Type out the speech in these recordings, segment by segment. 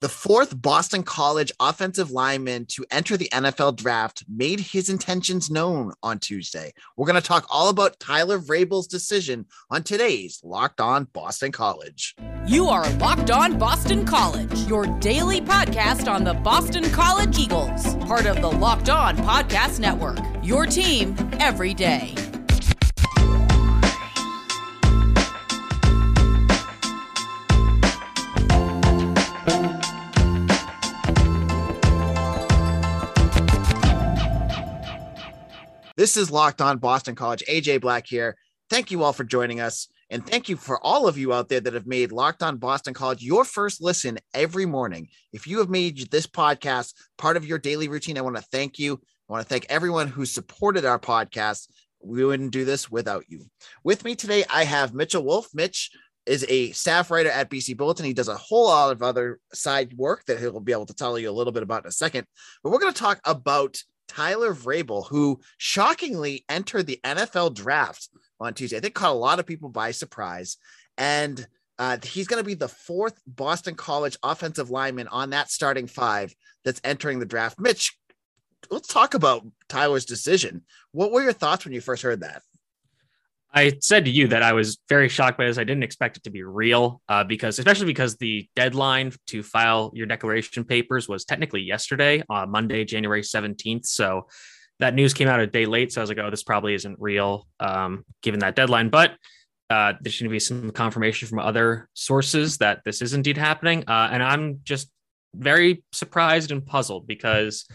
The fourth Boston College offensive lineman to enter the NFL draft made his intentions known on Tuesday. We're going to talk all about Tyler Vrabel's decision on today's Locked On Boston College. You are Locked On Boston College, your daily podcast on the Boston College Eagles, part of the Locked On Podcast Network. Your team every day. This is Locked On Boston College. AJ Black here. Thank you all for joining us. And thank you for all of you out there that have made Locked On Boston College your first listen every morning. If you have made this podcast part of your daily routine, I want to thank you. I want to thank everyone who supported our podcast. We wouldn't do this without you. With me today, I have Mitchell Wolf. Mitch is a staff writer at BC Bulletin. He does a whole lot of other side work that he'll be able to tell you a little bit about in a second. But we're going to talk about Tyler Vrabel, who shockingly entered the NFL draft on Tuesday. I think caught a lot of people by surprise. And uh, he's going to be the fourth Boston College offensive lineman on that starting five that's entering the draft. Mitch, let's talk about Tyler's decision. What were your thoughts when you first heard that? I said to you that I was very shocked by this. I didn't expect it to be real uh, because, especially because the deadline to file your declaration papers was technically yesterday, uh, Monday, January 17th. So that news came out a day late. So I was like, oh, this probably isn't real um, given that deadline. But uh, there's going to be some confirmation from other sources that this is indeed happening. Uh, and I'm just very surprised and puzzled because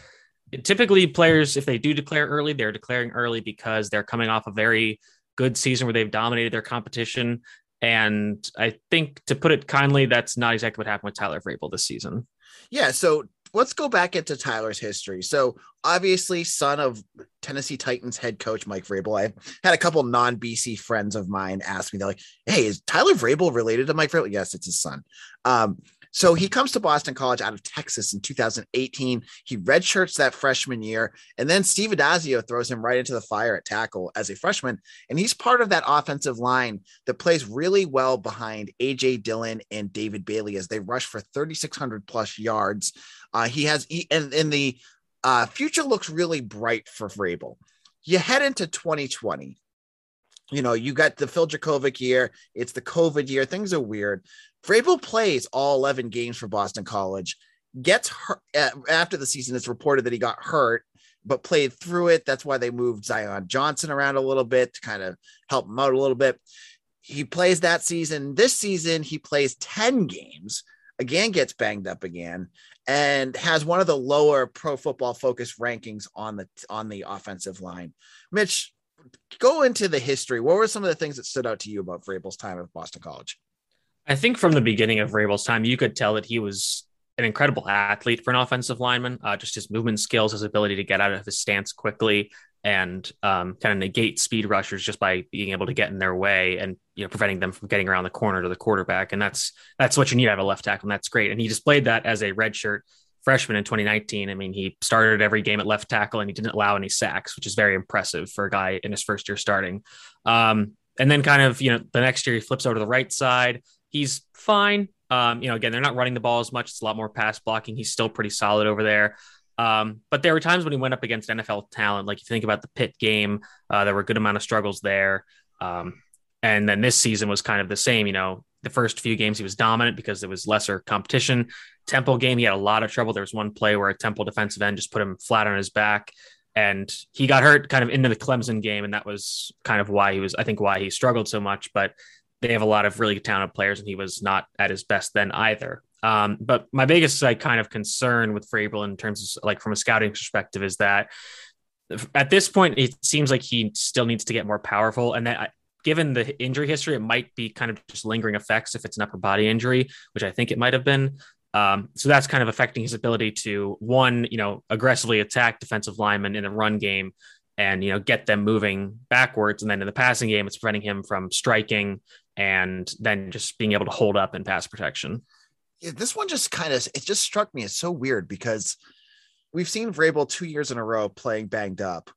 typically players, if they do declare early, they're declaring early because they're coming off a very good season where they've dominated their competition. And I think, to put it kindly, that's not exactly what happened with Tyler Vrabel this season. Yeah. So let's go back into Tyler's history. So obviously, son of Tennessee Titans head coach Mike Vrabel. I had a couple non BC friends of mine ask me, they're like, "Hey, is Tyler Vrabel related to Mike Vrabel?" Yes, it's his son. Um, so he comes to Boston College out of Texas in 2018. He redshirts that freshman year, and then Steve Addazio throws him right into the fire at tackle as a freshman. And he's part of that offensive line that plays really well behind AJ Dillon and David Bailey as they rush for 3,600 plus yards. Uh, he has, and, and the uh, future looks really bright for Vrabel. You head into 2020 you know, you got the Phil Jurkovec year. It's the COVID year. Things are weird. Vrabel plays all 11 games for Boston College, gets hurt after the season. It's reported that he got hurt, but played through it. That's why they moved Zion Johnson around a little bit to kind of help him out a little bit. He plays that season. This season, he plays 10 games, again, gets banged up again, and has one of the lower pro football focus rankings on the on the offensive line. Mitch, go into the history. What were some of the things that stood out to you about Vrabel's time at Boston College? I think from the beginning of Vrabel's time, you could tell that he was an incredible athlete for an offensive lineman. Uh, just his movement skills, his ability to get out of his stance quickly, and um, kind of negate speed rushers just by being able to get in their way and you know preventing them from getting around the corner to the quarterback. And that's that's what you need to have a left tackle, and that's great. And he displayed that as a redshirt freshman in 2019. I mean, he started every game at left tackle and he didn't allow any sacks, which is very impressive for a guy in his first year starting. Um, and then kind of you know the next year he flips over to the right side he's fine. Um, you know, again, they're not running the ball as much. It's a lot more pass blocking. He's still pretty solid over there. Um, but there were times when he went up against NFL talent. Like if you think about the Pitt game, uh, there were a good amount of struggles there. Um, and then this season was kind of the same. You know, the first few games he was dominant because there was lesser competition. Temple game, he had a lot of trouble. There was one play where a Temple defensive end just put him flat on his back and he got hurt kind of into the Clemson game. And that was kind of why he was, I think, why he struggled so much. But they have a lot of really talented players, and he was not at his best then either. Um, but my biggest like kind of concern with Vrabel in terms of like from a scouting perspective is that at this point it seems like he still needs to get more powerful, and that given the injury history, it might be kind of just lingering effects if it's an upper body injury, which I think it might have been. Um, so that's kind of affecting his ability to one, you know, aggressively attack defensive linemen in the run game and you know get them moving backwards and then in the passing game it's preventing him from striking and then just being able to hold up in pass protection. Yeah, this one just kind of it just struck me as so weird because we've seen Vrabel two years in a row playing banged up.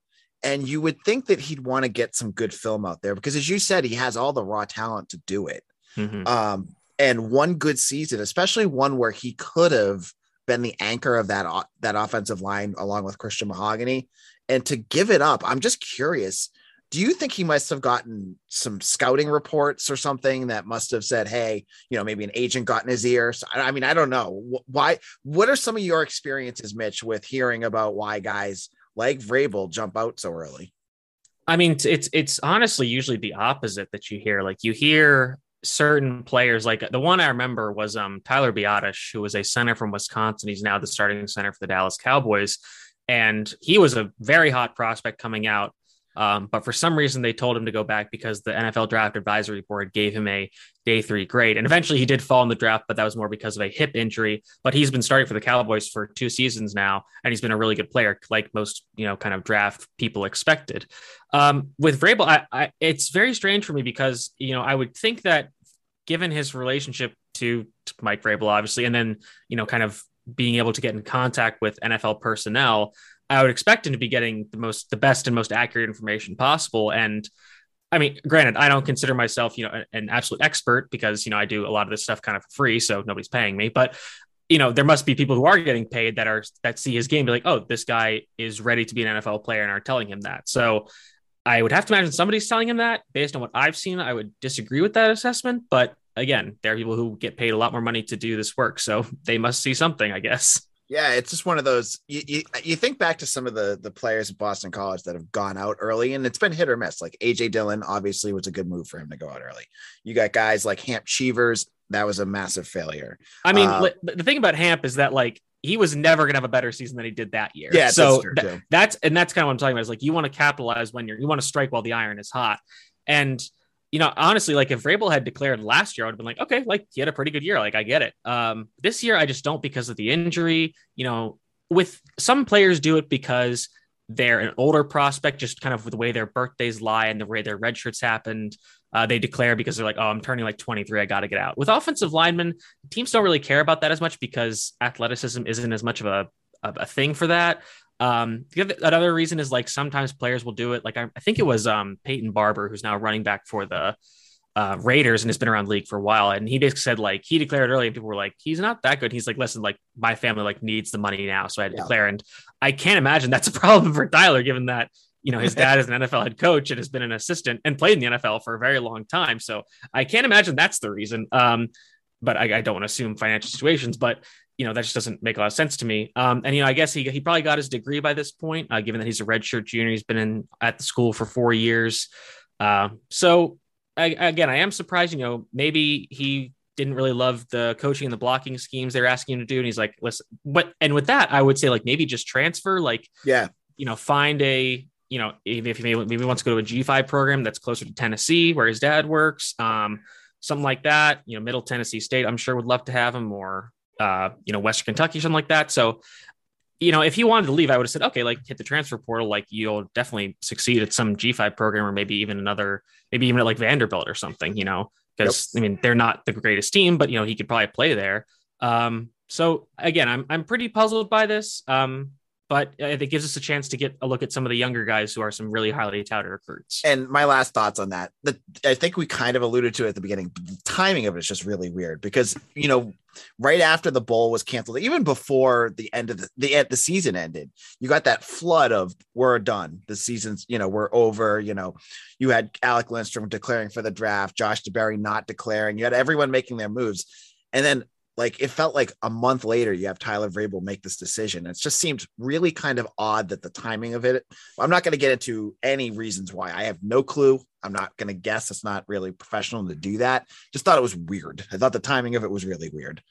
And you would think that he'd want to get some good film out there because, as you said, he has all the raw talent to do it. Mm-hmm. Um, and one good season, especially one where he could have been the anchor of that that offensive line along with Christian Mahogany, and to give it up, I'm just curious. Do you think he must have gotten some scouting reports or something that must have said, "Hey, you know, maybe an agent got in his ear"? So, I mean, I don't know. Why? What are some of your experiences, Mitch, with hearing about why guys like Vrabel jump out so early? I mean, it's it's honestly usually the opposite that you hear. Like you hear certain players, like the one I remember was um Tyler Biadasz, who was a center from Wisconsin. He's now the starting center for the Dallas Cowboys, and he was a very hot prospect coming out. Um, but for some reason, they told him to go back because the NFL Draft Advisory Board gave him a day three grade. And eventually he did fall in the draft, but that was more because of a hip injury. But he's been starting for the Cowboys for two seasons now, and he's been a really good player, like most, you know, kind of draft people expected. Um, with Vrabel, I, I, it's very strange for me because, you know, I would think that given his relationship to, to Mike Vrabel, obviously, and then, you know, kind of being able to get in contact with NFL personnel, I would expect him to be getting the most, the best and most accurate information possible. And I mean, granted, I don't consider myself, you know, an absolute expert because, you know, I do a lot of this stuff kind of for free, so nobody's paying me. But, you know, there must be people who are getting paid that are that see his game, be like, oh, this guy is ready to be an NFL player, and are telling him that. So I would have to imagine somebody's telling him that. Based on what I've seen, I would disagree with that assessment. But again, there are people who get paid a lot more money to do this work, so they must see something, I guess. Yeah, it's just one of those. You, you, you think back to some of the the players at Boston College that have gone out early, and it's been hit or miss. Like AJ Dillon, obviously, was a good move for him to go out early. You got guys like Hamp Cheevers, that was a massive failure. I mean, uh, the thing about Hamp is that like he was never going to have a better season than he did that year. Yeah, so that's, th- that's and that's kind of what I'm talking about. Is like you want to capitalize when you're you want to strike while the iron is hot, and you know, honestly, like if Vrabel had declared last year, I would have been like, okay, like he had a pretty good year. Like I get it. Um, this year I just don't because of the injury. You know, with some players do it because they're an older prospect, just kind of with the way their birthdays lie and the way their red shirts happened. Uh, they declare because they're like, oh, I'm turning like 23. I got to get out. With offensive linemen, teams don't really care about that as much because athleticism isn't as much of a, a, a thing for that. Um, another reason is like sometimes players will do it. Like I, I think it was um, Peyton Barber, who's now running back for the uh, Raiders and has been around league for a while. And he basically said like he declared early, and people were like, he's not that good. He's like, listen, like my family like needs the money now, so I had to yeah. declare. And I can't imagine that's a problem for Tyler, given that you know his dad is an NFL head coach and has been an assistant and played in the NFL for a very long time. So I can't imagine that's the reason. Um, but I, I don't want to assume financial situations. But you know that just doesn't make a lot of sense to me. Um, and you know, I guess he he probably got his degree by this point, uh, given that he's a redshirt junior. He's been in at the school for four years. Uh, so I, again, I am surprised. You know, maybe he didn't really love the coaching and the blocking schemes they're asking him to do, and he's like, listen. But and with that, I would say like maybe just transfer. Like, yeah, you know, find a you know if he maybe, maybe wants to go to a G five program that's closer to Tennessee where his dad works. Um, something like that. You know, Middle Tennessee State, I'm sure would love to have him, or uh, you know, Western Kentucky, something like that. So you know, if he wanted to leave, I would have said, okay, like hit the transfer portal. Like you'll definitely succeed at some G5 program or maybe even another, maybe even at like Vanderbilt or something, you know, because yep. I mean, they're not the greatest team, but you know, he could probably play there. Um, so again, I'm, I'm pretty puzzled by this. Um, but uh, it gives us a chance to get a look at some of the younger guys who are some really highly touted recruits. And my last thoughts on that, the, I think we kind of alluded to at the beginning. The timing of it is just really weird because you know, right after the bowl was canceled, even before the end of the the, the season ended, you got that flood of "we're done." The season's you know we're over. You know, you had Alec Lindstrom declaring for the draft, Josh DeBerry not declaring. You had everyone making their moves, and then like it felt like a month later you have Tyler Vrabel make this decision. It just seemed really kind of odd that the timing of it. I'm not going to get into any reasons why. I have no clue. I'm not going to guess. It's not really professional to do that. Just thought it was weird. I thought the timing of it was really weird.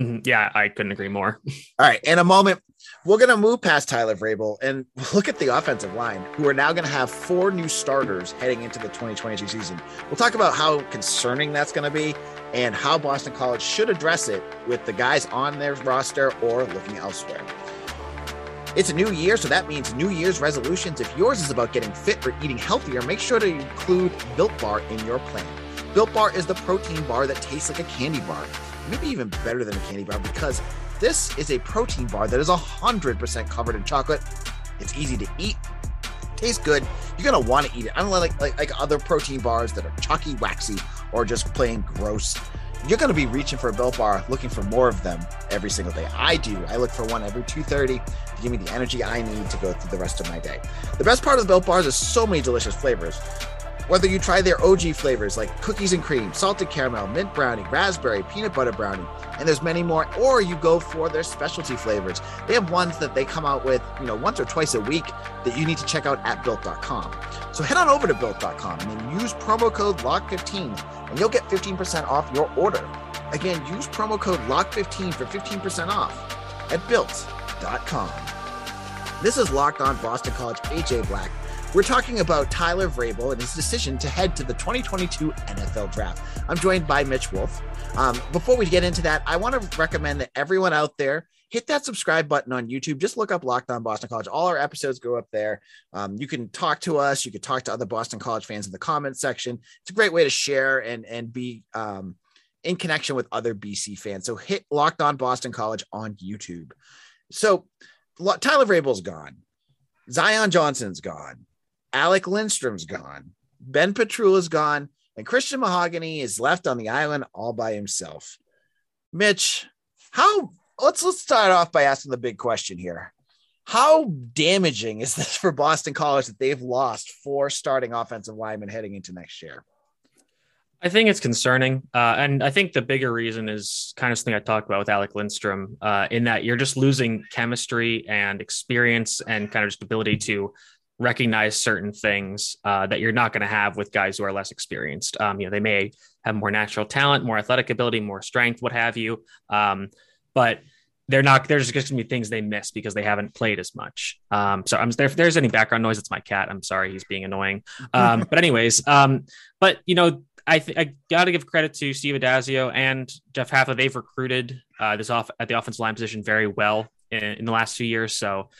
Mm-hmm. Yeah, I couldn't agree more. All right. In a moment, we're going to move past Tyler Vrabel and look at the offensive line, who are now going to have four new starters heading into the 2022 season. We'll talk about how concerning that's going to be and how Boston College should address it with the guys on their roster or looking elsewhere. It's a new year, so that means New Year's resolutions. If yours is about getting fit or eating healthier, make sure to include Built Bar in your plan. Built Bar is the protein bar that tastes like a candy bar maybe even better than a candy bar because this is a protein bar that is 100% covered in chocolate. It's easy to eat, tastes good. You're gonna want to eat it. I don't like, like like other protein bars that are chalky, waxy, or just plain gross. you're to be reaching for a Built Bar, looking for more of them every single day. I do. I look for one every 2:30 to give me the energy I need to go through the rest of my day. The best part of the Built Bars is so many delicious flavors. Whether you try their OG flavors like cookies and cream, salted caramel, mint brownie, raspberry, peanut butter brownie, and there's many more, or you go for their specialty flavors. They have ones that they come out with, you know, once or twice a week that you need to check out at built.com. So head on over to built.com and then use promo code LOCK15 and you'll get 15% off your order. Again, use promo code LOCK15 for 15% off at built.com. This is Locked On Boston College AJ Black. We're talking about Tyler Vrabel and his decision to head to the 2022 NFL Draft. I'm joined by Mitch Wolf. Um, before we get into that, I want to recommend that everyone out there hit that subscribe button on YouTube. Just look up Locked On Boston College. All our episodes go up there. Um, you can talk to us. You can talk to other Boston College fans in the comments section. It's a great way to share and and be um, in connection with other BC fans. So hit Locked On Boston College on YouTube. So Tyler Vrabel's gone. Zion Johnson's gone. Alec Lindstrom's gone. Ben Petrula's gone. And Christian Mahogany is left on the island all by himself. Mitch, how let's let's start off by asking the big question here. How damaging is this for Boston College that they've lost four starting offensive linemen heading into next year? I think it's concerning. Uh, and I think the bigger reason is kind of something I talked about with Alec Lindstrom, uh, in that you're just losing chemistry and experience and kind of just ability to recognize certain things uh, that you're not going to have with guys who are less experienced. Um, you know, they may have more natural talent, more athletic ability, more strength, what have you. Um, but they're not. There's just going to be things they miss because they haven't played as much. Um, so I'm there. If there's any background noise, it's my cat. I'm sorry, he's being annoying. Um, but anyways, um, but you know, I, th- I got to give credit to Steve Addazio and Jeff Hafley. They've recruited uh, this off at the offensive line position very well in, in the last few years. So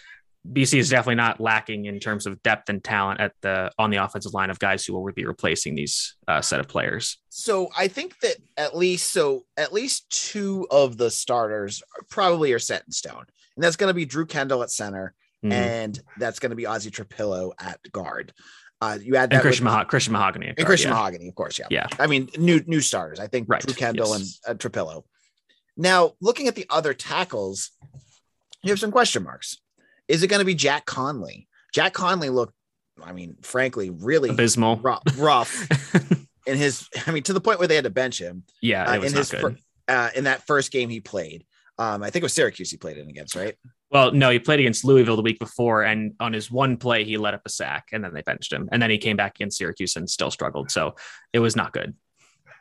BC is definitely not lacking in terms of depth and talent at the on the offensive line of guys who will be replacing these uh, set of players. So I think that at least so at least two of the starters probably are set in stone, and that's going to be Drew Kendall at center, mm-hmm. and that's going to be Ozzy Trapilo at guard. Uh, you add that and Christian, Mah- Christian Mahogany, and Christian yeah. Mahogany, of course, yeah, yeah. I mean, new new starters. I think right. Drew Kendall yes. and uh, Trapilo. Now, looking at the other tackles, you have some question marks. Is it going to be Jack Conley? Jack Conley looked, I mean, frankly, really abysmal, rough, rough in his. I mean, to the point where they had to bench him. Yeah, uh, in his fir- uh, in that first game he played. Um, I think it was Syracuse he played in against, right? Well, no, he played against Louisville the week before, and on his one play he let up a sack, and then they benched him, and then he came back against Syracuse and still struggled. So it was not good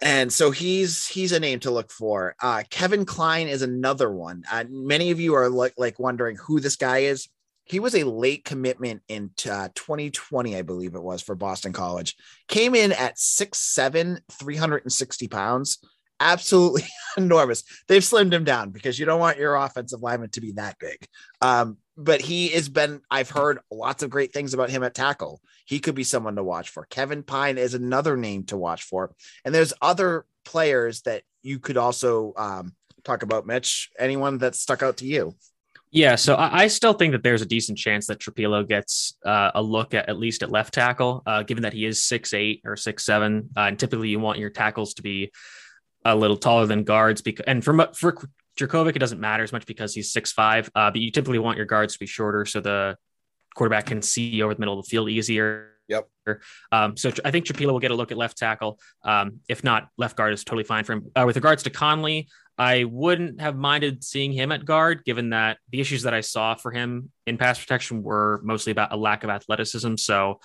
and so he's he's a name to look for. Uh, Kevin Klein is another one. Uh, many of you are like like wondering who this guy is. He was a late commitment in uh, 2020, I believe it was for Boston College. Came in at 6'7, 360 pounds. Absolutely enormous. They've slimmed him down because you don't want your offensive lineman to be that big. Um, but he has been, I've heard lots of great things about him at tackle. He could be someone to watch for. Kevin Pyne is another name to watch for. And there's other players that you could also um, talk about, Mitch. Anyone that stuck out to you? Yeah, so I, I, still think that there's a decent chance that Trapilo gets uh, a look at at least at left tackle, uh, given that he is six eight or six seven, uh, and typically you want your tackles to be a little taller than guards. Because and for for Jurkovec, it doesn't matter as much because he's six five, uh, but you typically want your guards to be shorter so the quarterback can see over the middle of the field easier. Yep. Um, so I think Trapilo will get a look at left tackle. Um, if not, left guard is totally fine for him. Uh, with regards to Conley, I wouldn't have minded seeing him at guard, given that the issues that I saw for him in pass protection were mostly about a lack of athleticism. So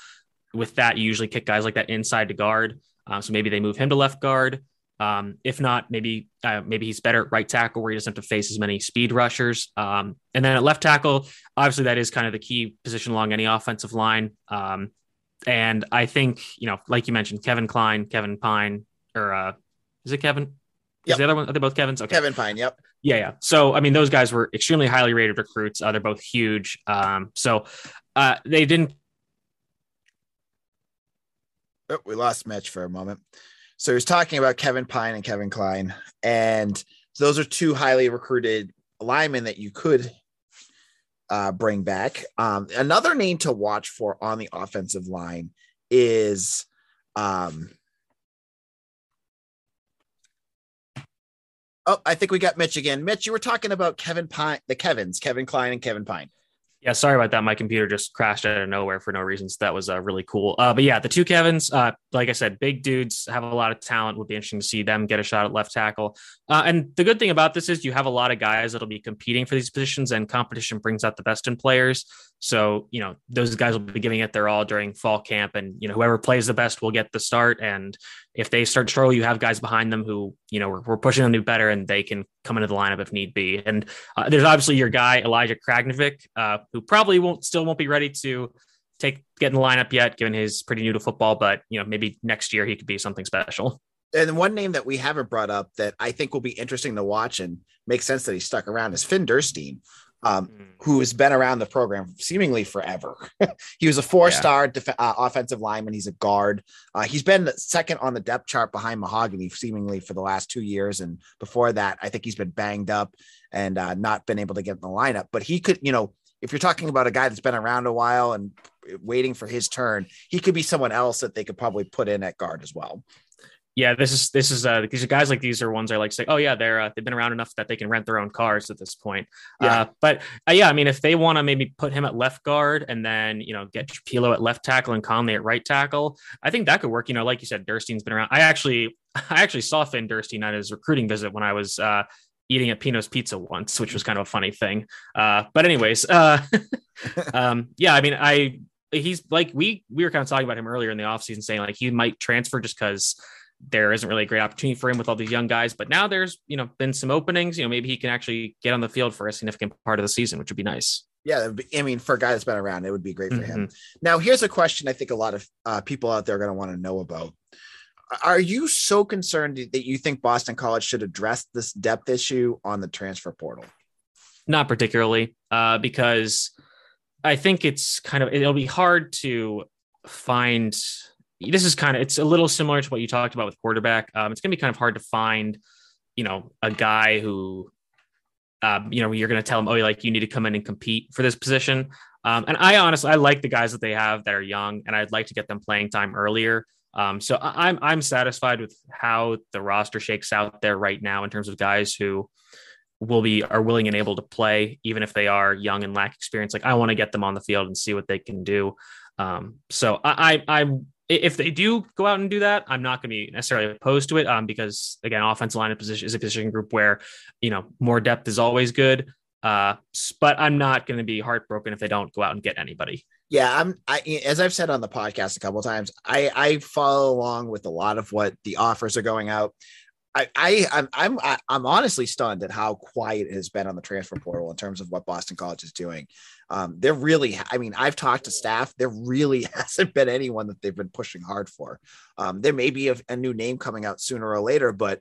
with that, you usually kick guys like that inside to guard. Um, so maybe they move him to left guard. Um, if not, maybe uh, maybe he's better at right tackle where he doesn't have to face as many speed rushers. Um, and then at left tackle, obviously that is kind of the key position along any offensive line. Um, and I think you know, like you mentioned, Kevin Klein, Kevin Pyne, or uh, is it Kevin? Yep. Is the other one? Are they both Kevin's? Okay. Kevin Pyne. Yep. Yeah, yeah. So I mean, those guys were extremely highly rated recruits. Uh, they're both huge. Um, so uh, they didn't. Oh, we lost Mitch for a moment. So he was talking about Kevin Pyne and Kevin Klein, and those are two highly recruited linemen that you could uh, bring back. Um, another name to watch for on the offensive line is um, Oh, I think we got Mitch again. Mitch, you were talking about Kevin Pyne, the Kevins, Kevin Klein and Kevin Pyne. Yeah, sorry about that. My computer just crashed out of nowhere for no reason. So that was uh, really cool. Uh, but yeah, the two Kevins, uh, like I said, big dudes have a lot of talent. Would be interesting to see them get a shot at left tackle. Uh, and the good thing about this is you have a lot of guys that'll be competing for these positions, and competition brings out the best in players. So you know those guys will be giving it their all during fall camp, and you know whoever plays the best will get the start. And if they start to struggle, you have guys behind them who you know we're, we're pushing them to be better, and they can come into the lineup if need be. And uh, there's obviously your guy Elijah Kragnovic, uh, who probably won't still won't be ready to take get in the lineup yet, given he's pretty new to football. But you know maybe next year he could be something special. And one name that we haven't brought up that I think will be interesting to watch and makes sense that he stuck around is Finn Dirstine, um, mm. who has been around the program seemingly forever. he was a four-star yeah. def- uh, offensive lineman. He's a guard. Uh, he's been second on the depth chart behind Mahogany seemingly for the last two years, and before that, I think he's been banged up and uh, not been able to get in the lineup. But he could, you know, if you're talking about a guy that's been around a while and waiting for his turn, he could be someone else that they could probably put in at guard as well yeah, this is this is uh these are guys like these are ones I like say, oh yeah, they're uh, they've been around enough that they can rent their own cars at this point. Yeah. Uh, but uh, yeah, I mean, if they want to maybe put him at left guard and then you know get Trapilo at left tackle and Conley at right tackle, I think that could work. You know, like you said, Dirstine's been around. I actually I actually saw Finn Dirstine at his recruiting visit when I was uh, eating at Pino's Pizza once, which was kind of a funny thing. Uh, but anyways, uh, um, yeah, I mean, I he's like we we were kind of talking about him earlier in the offseason saying like he might transfer just because there isn't really a great opportunity for him with all these young guys. But now there's, you know, been some openings. You know, maybe he can actually get on the field for a significant part of the season, which would be nice. Yeah, I mean, for a guy that's been around, it would be great for mm-hmm. him. Now, here's a question I think a lot of uh, people out there are going to want to know about. Are you so concerned that you think Boston College should address this depth issue on the transfer portal? Not particularly, uh, because I think it's kind of it'll be hard to find this is kind of it's a little similar to what you talked about with quarterback. Um, it's going to be kind of hard to find, you know, a guy who, um, you know, you're going to tell him, oh, like you need to come in and compete for this position. Um, and I honestly, I like the guys that they have that are young, and I'd like to get them playing time earlier. Um, so I'm I'm satisfied with how the roster shakes out there right now in terms of guys who will be are willing and able to play, even if they are young and lack experience. Like I want to get them on the field and see what they can do. Um, so I, I, I if they do go out and do that, I'm not going to be necessarily opposed to it um, because again, offensive line position is a position group where you know more depth is always good. Uh, but I'm not going to be heartbroken if they don't go out and get anybody. Yeah, I'm. I as I've said on the podcast a couple times, I I follow along with a lot of what the offers are going out. I, I I'm I'm I'm honestly stunned at how quiet it has been on the transfer portal in terms of what Boston College is doing. Um, there really, I mean, I've talked to staff. There really hasn't been anyone that they've been pushing hard for. Um, there may be a, a, new name coming out sooner or later, but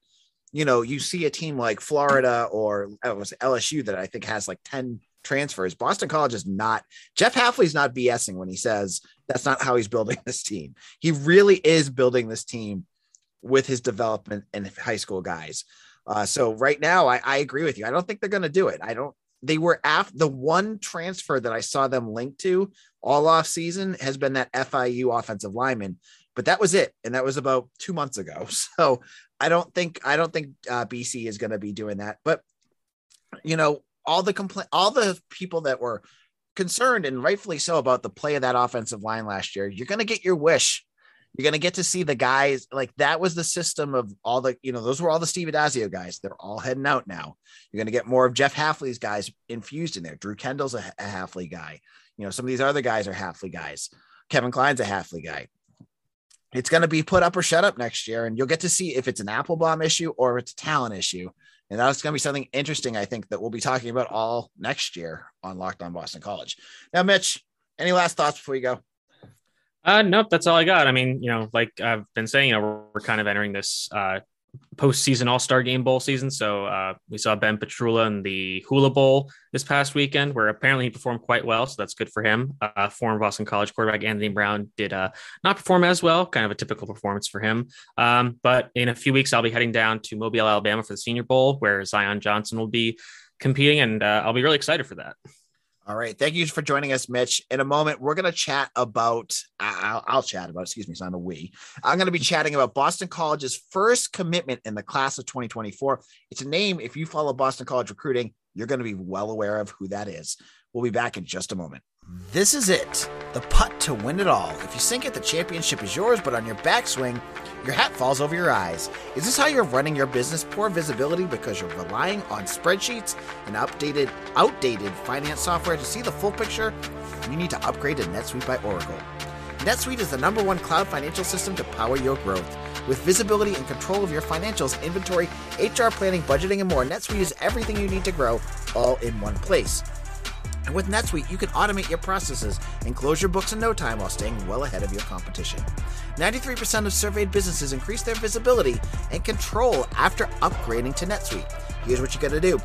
you know, you see a team like Florida or uh, it was LSU that I think has like ten transfers. Boston College is not. Jeff Hafley's not BSing when he says that's not how he's building this team. He really is building this team with his development and high school guys. Uh, so right now, I, I, agree with you. I don't think they're going to do it. I don't they were after the one transfer that I saw them linked to all off season has been that FIU offensive lineman, but that was it, and that was about two months ago. So I don't think I don't think uh, BC is going to be doing that. But you know, all the complaint, all the people that were concerned and rightfully so about the play of that offensive line last year, you're going to get your wish you're to get to see the guys like that was the system of all the, you know, those were all the Steve Addazio guys. They're all heading out now. You're to get more of Jeff Hafley's guys infused in there. Drew Kendall's a, a Hafley guy. You know, some of these other guys are Hafley guys. Kevin Klein's a Hafley guy. It's to be put up or shut up next year. And you'll get to see if it's an Applebaum issue or if it's a talent issue. And that's going to be something interesting, I think, that we'll be talking about all next year on Locked On Boston College. Now, Mitch, any last thoughts before you go? Uh, nope, that's all I got. I mean, you know, like I've been saying, you know, we're, we're kind of entering this uh, postseason All Star Game Bowl season. So uh, we saw Ben Petrula in the Hula Bowl this past weekend, where apparently he performed quite well. So that's good for him. Uh, former Boston College quarterback Anthony Brown did uh, not perform as well, kind of a typical performance for him. Um, but in a few weeks, I'll be heading down to Mobile, Alabama for the Senior Bowl, where Zion Johnson will be competing, and uh, I'll be really excited for that. All right. Thank you for joining us, Mitch. In a moment, we're going to chat about, I'll, I'll, chat about, excuse me, it's not a we. I'm going to be chatting about Boston College's first commitment in the class of 2024. It's a name, if you follow Boston College recruiting, you're going to be well aware of who that is. We'll be back in just a moment. This is it, the putt to win it all. If you sink it, the championship is yours, but on your backswing, your hat falls over your eyes. Is this how you're running your business? Poor visibility because you're relying on spreadsheets and updated, outdated finance software to see the full picture? You need to upgrade to NetSuite by Oracle. NetSuite is the number one cloud financial system to power your growth. With visibility and control of your financials, inventory, HR planning, budgeting, and more, NetSuite is everything you need to grow all in one place. And with NetSuite, you can automate your processes and close your books in no time while staying well ahead of your competition. 93% of surveyed businesses increase their visibility and control after upgrading to NetSuite. Here's what you got to do.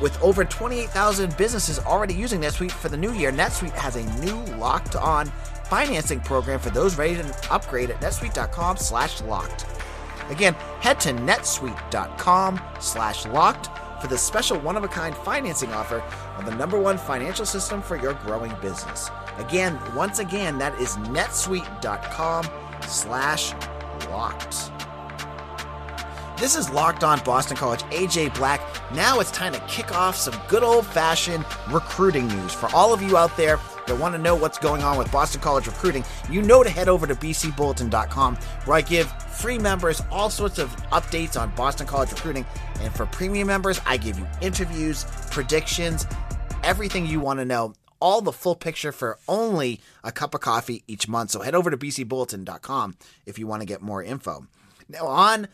With over 28,000 businesses already using NetSuite for the new year, NetSuite has a new locked on financing program for those ready to upgrade at netsuite.com slash locked. Again, head to netsuite.com slash locked for this special one of a kind financing offer on the number one financial system for your growing business. Again, once again, that is netsuite.com slash locked. This is Locked On Boston College, AJ Black. Now it's time to kick off some good old fashioned recruiting news. For all of you out there that want to know what's going on with Boston College recruiting, you know to head over to bcbulletin.com where I give free members all sorts of updates on Boston College recruiting. And for premium members, I give you interviews, predictions, everything you want to know all the full picture for only a cup of coffee each month. So head over to bcbulletin.com if you want to get more info. Now, on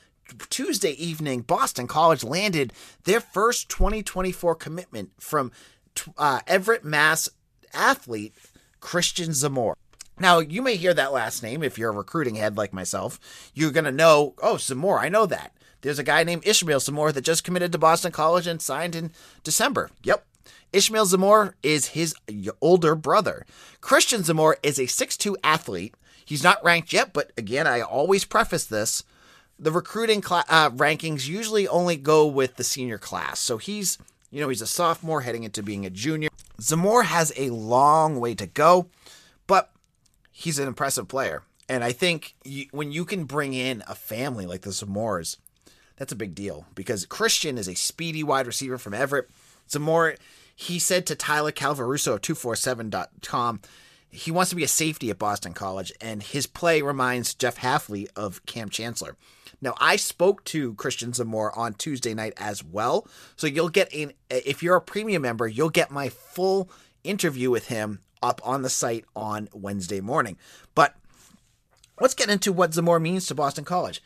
Tuesday evening, Boston College landed their first 2024 commitment from uh, Everett, Mass athlete Christian Zamore. Now, you may hear that last name if you're a recruiting head like myself. You're going to know, oh, Zamore, I know that. There's a guy named Ishmael Zamore that just committed to Boston College and signed in December. Yep. Ishmael Zamore is his older brother. Christian Zamore is a 6'2 athlete. He's not ranked yet, but again, I always preface this the recruiting cl- uh, rankings usually only go with the senior class. So he's, you know, he's a sophomore heading into being a junior. Zamore has a long way to go, he's an impressive player. And I think you, when you can bring in a family like the Zamores, that's a big deal because Christian is a speedy wide receiver from Everett. Zamore, he said to Tyler Calvaruso of 247.com, he wants to be a safety at Boston College, and his play reminds Jeff Hafley of Kam Chancellor. Now, I spoke to Christian Zamore on Tuesday night as well. So you'll get in, if you're a premium member, you'll get my full interview with him up on the site on Wednesday morning. But let's get into what Zamore means to Boston College.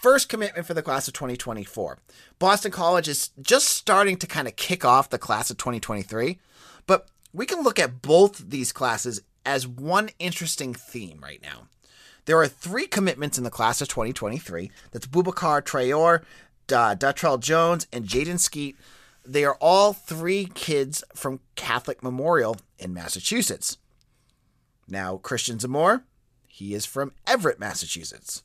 First commitment for the class of 2024. Boston College is just starting to kind of kick off the class of 2023, but we can look at both these classes as one interesting theme right now. There are three commitments in the class of 2023. That's Boubacar Traore, uh, Datrell Jones, and Jaden Skeet. They are all three kids from Catholic Memorial in Massachusetts. Now, Christian Zamore, he is from Everett, Massachusetts.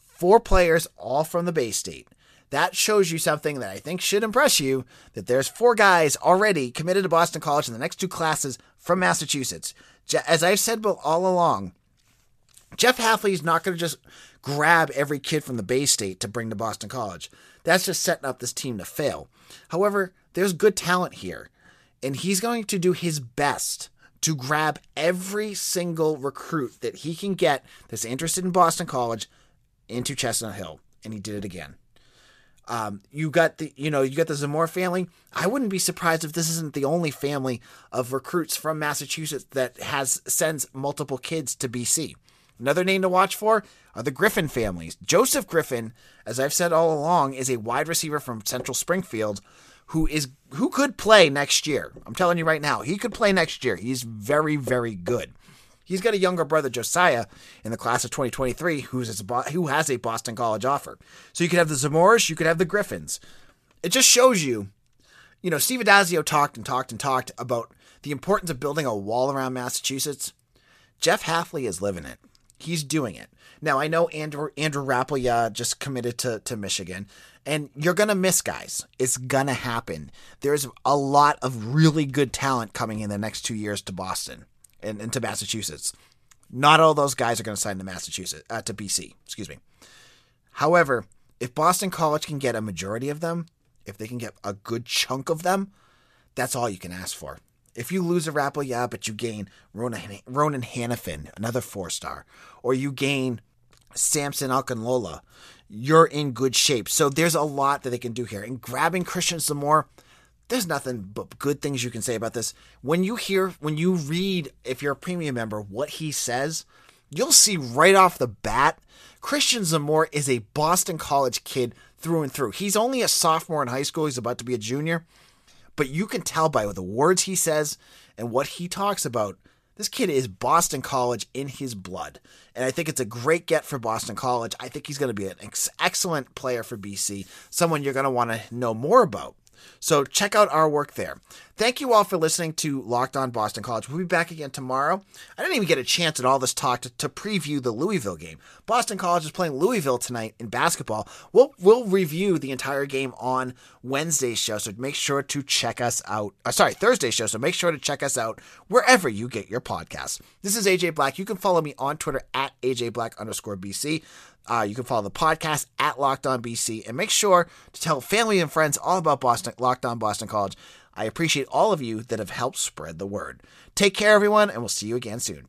Four players, all from the Bay State. That shows you something that I think should impress you that there's four guys already committed to Boston College in the next two classes from Massachusetts. As I've said all along, Jeff Hafley is not going to just grab every kid from the Bay State to bring to Boston College. That's just setting up this team to fail. However, there's good talent here, and he's going to do his best to grab every single recruit that he can get that's interested in Boston College into Chestnut Hill, and he did it again. Um, you got the you know you got the Zamora family. I wouldn't be surprised if this isn't the only family of recruits from Massachusetts that has sends multiple kids to BC. Another name to watch for are the Griffin families. Joseph Griffin, as I've said all along, is a wide receiver from Central Springfield who is who could play next year. I'm telling you right now, he could play next year. He's very very good. He's got a younger brother Josiah in the class of 2023 who's who has a Boston College offer. So you could have the Zamores, you could have the Griffins. It just shows you, you know, Steve Addazio talked and talked and talked about the importance of building a wall around Massachusetts. Jeff Hafley is living it. He's doing it. Now I know Andrew Andrew Rappleyea just committed to, to Michigan, and you're gonna miss guys. It's gonna happen. There's a lot of really good talent coming in the next two years to Boston and, and to Massachusetts. Not all those guys are gonna sign to Massachusetts uh, to BC. Excuse me. However, if Boston College can get a majority of them, if they can get a good chunk of them, that's all you can ask for. If you lose a Rappleyea, but you gain Ronan, Ronan Hanafin, another four star, or you gain Samson Okunlola, you're in good shape. So there's a lot that they can do here. And grabbing Christian Zamore, there's nothing but good things you can say about this. When you hear, when you read, if you're a premium member, what he says, you'll see right off the bat, Christian Zamore is a Boston College kid through and through. He's only a sophomore in high school. He's about to be a junior. But you can tell by the words he says and what he talks about this kid is Boston College in his blood. And I think it's a great get for Boston College. I think he's going to be an ex- excellent player for BC, someone you're going to want to know more about. So check out our work there. Thank you all for listening to Locked On Boston College. We'll be back again tomorrow. I didn't even get a chance at all this talk to, to preview the Louisville game. Boston College is playing Louisville tonight in basketball. We'll we'll review the entire game on Wednesday's show, so make sure to check us out. Uh, sorry, Thursday's show, so make sure to check us out wherever you get your podcasts. This is AJ Black. You can follow me on Twitter at AJ Black underscore BC. Uh, you can follow the podcast at Locked On BC and make sure to tell family and friends all about Boston Locked On Boston College. I appreciate all of you that have helped spread the word. Take care, everyone, and we'll see you again soon.